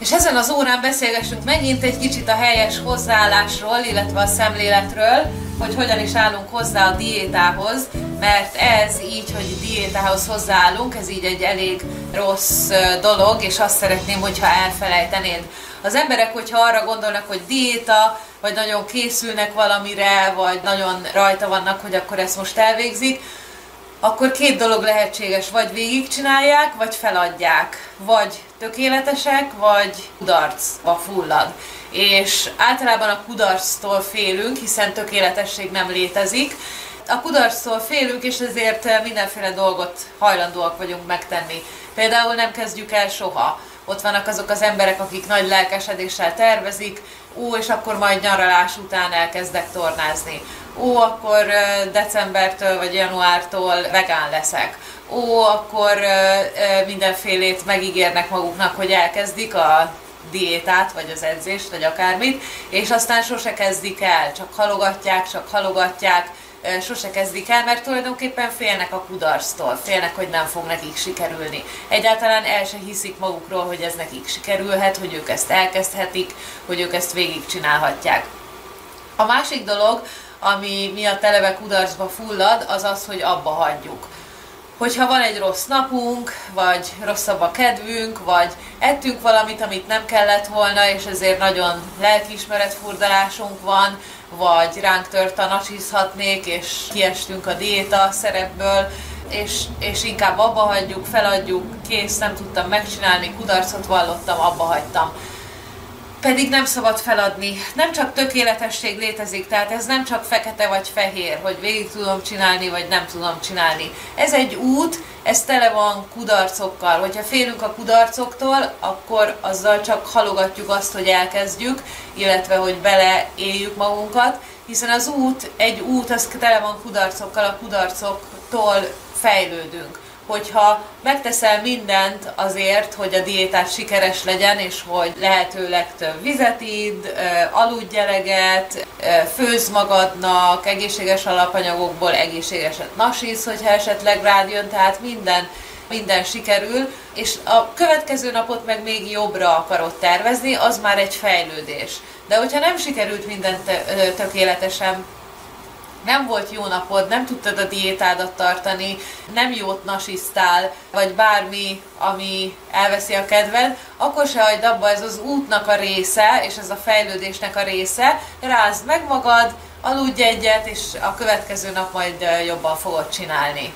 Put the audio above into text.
És ezen az órán beszélgessünk megint egy kicsit a helyes hozzáállásról, illetve a szemléletről, hogy hogyan is állunk hozzá a diétához, mert ez így, hogy diétához hozzáállunk, ez így egy elég rossz dolog, és azt szeretném, hogyha elfelejtenéd. Az emberek, hogyha arra gondolnak, hogy diéta, vagy nagyon készülnek valamire, vagy nagyon rajta vannak, hogy akkor ezt most elvégzik, akkor két dolog lehetséges, vagy végigcsinálják, vagy feladják. Vagy tökéletesek, vagy kudarcba fullad. És általában a kudarctól félünk, hiszen tökéletesség nem létezik. A kudarctól félünk, és ezért mindenféle dolgot hajlandóak vagyunk megtenni. Például nem kezdjük el soha. Ott vannak azok az emberek, akik nagy lelkesedéssel tervezik, ó, és akkor majd nyaralás után elkezdek tornázni. Ó, akkor decembertől vagy januártól vegán leszek, ó, akkor mindenfélét megígérnek maguknak, hogy elkezdik a diétát, vagy az edzést, vagy akármit, és aztán sose kezdik el, csak halogatják, csak halogatják, sose kezdik el, mert tulajdonképpen félnek a kudarctól, félnek, hogy nem fog nekik sikerülni. Egyáltalán el se hiszik magukról, hogy ez nekik sikerülhet, hogy ők ezt elkezdhetik, hogy ők ezt végigcsinálhatják. A másik dolog, ami miatt eleve kudarcba fullad, az az, hogy abba hagyjuk. Hogyha van egy rossz napunk, vagy rosszabb a kedvünk, vagy ettünk valamit, amit nem kellett volna, és ezért nagyon lelkiismeretfurdalásunk van, vagy ránk tört a nacsizhatnék, és kiestünk a diéta szerepből, és, és inkább abba hagyjuk, feladjuk, kész, nem tudtam megcsinálni, kudarcot vallottam, abba hagytam pedig nem szabad feladni. Nem csak tökéletesség létezik, tehát ez nem csak fekete vagy fehér, hogy végig tudom csinálni, vagy nem tudom csinálni. Ez egy út, ez tele van kudarcokkal. Hogyha félünk a kudarcoktól, akkor azzal csak halogatjuk azt, hogy elkezdjük, illetve hogy beleéljük magunkat, hiszen az út, egy út, az tele van kudarcokkal, a kudarcoktól fejlődünk hogyha megteszel mindent azért, hogy a diétát sikeres legyen, és hogy lehetőleg több vizet idd, aludj eleget, főz magadnak, egészséges alapanyagokból egészségeset nasísz, hogyha esetleg rád jön, tehát minden minden sikerül, és a következő napot meg még jobbra akarod tervezni, az már egy fejlődés. De hogyha nem sikerült mindent tökéletesen nem volt jó napod, nem tudtad a diétádat tartani, nem jót nasisztál, vagy bármi, ami elveszi a kedved, akkor se hagyd abba, ez az útnak a része, és ez a fejlődésnek a része, rázd meg magad, aludj egyet, és a következő nap majd jobban fogod csinálni.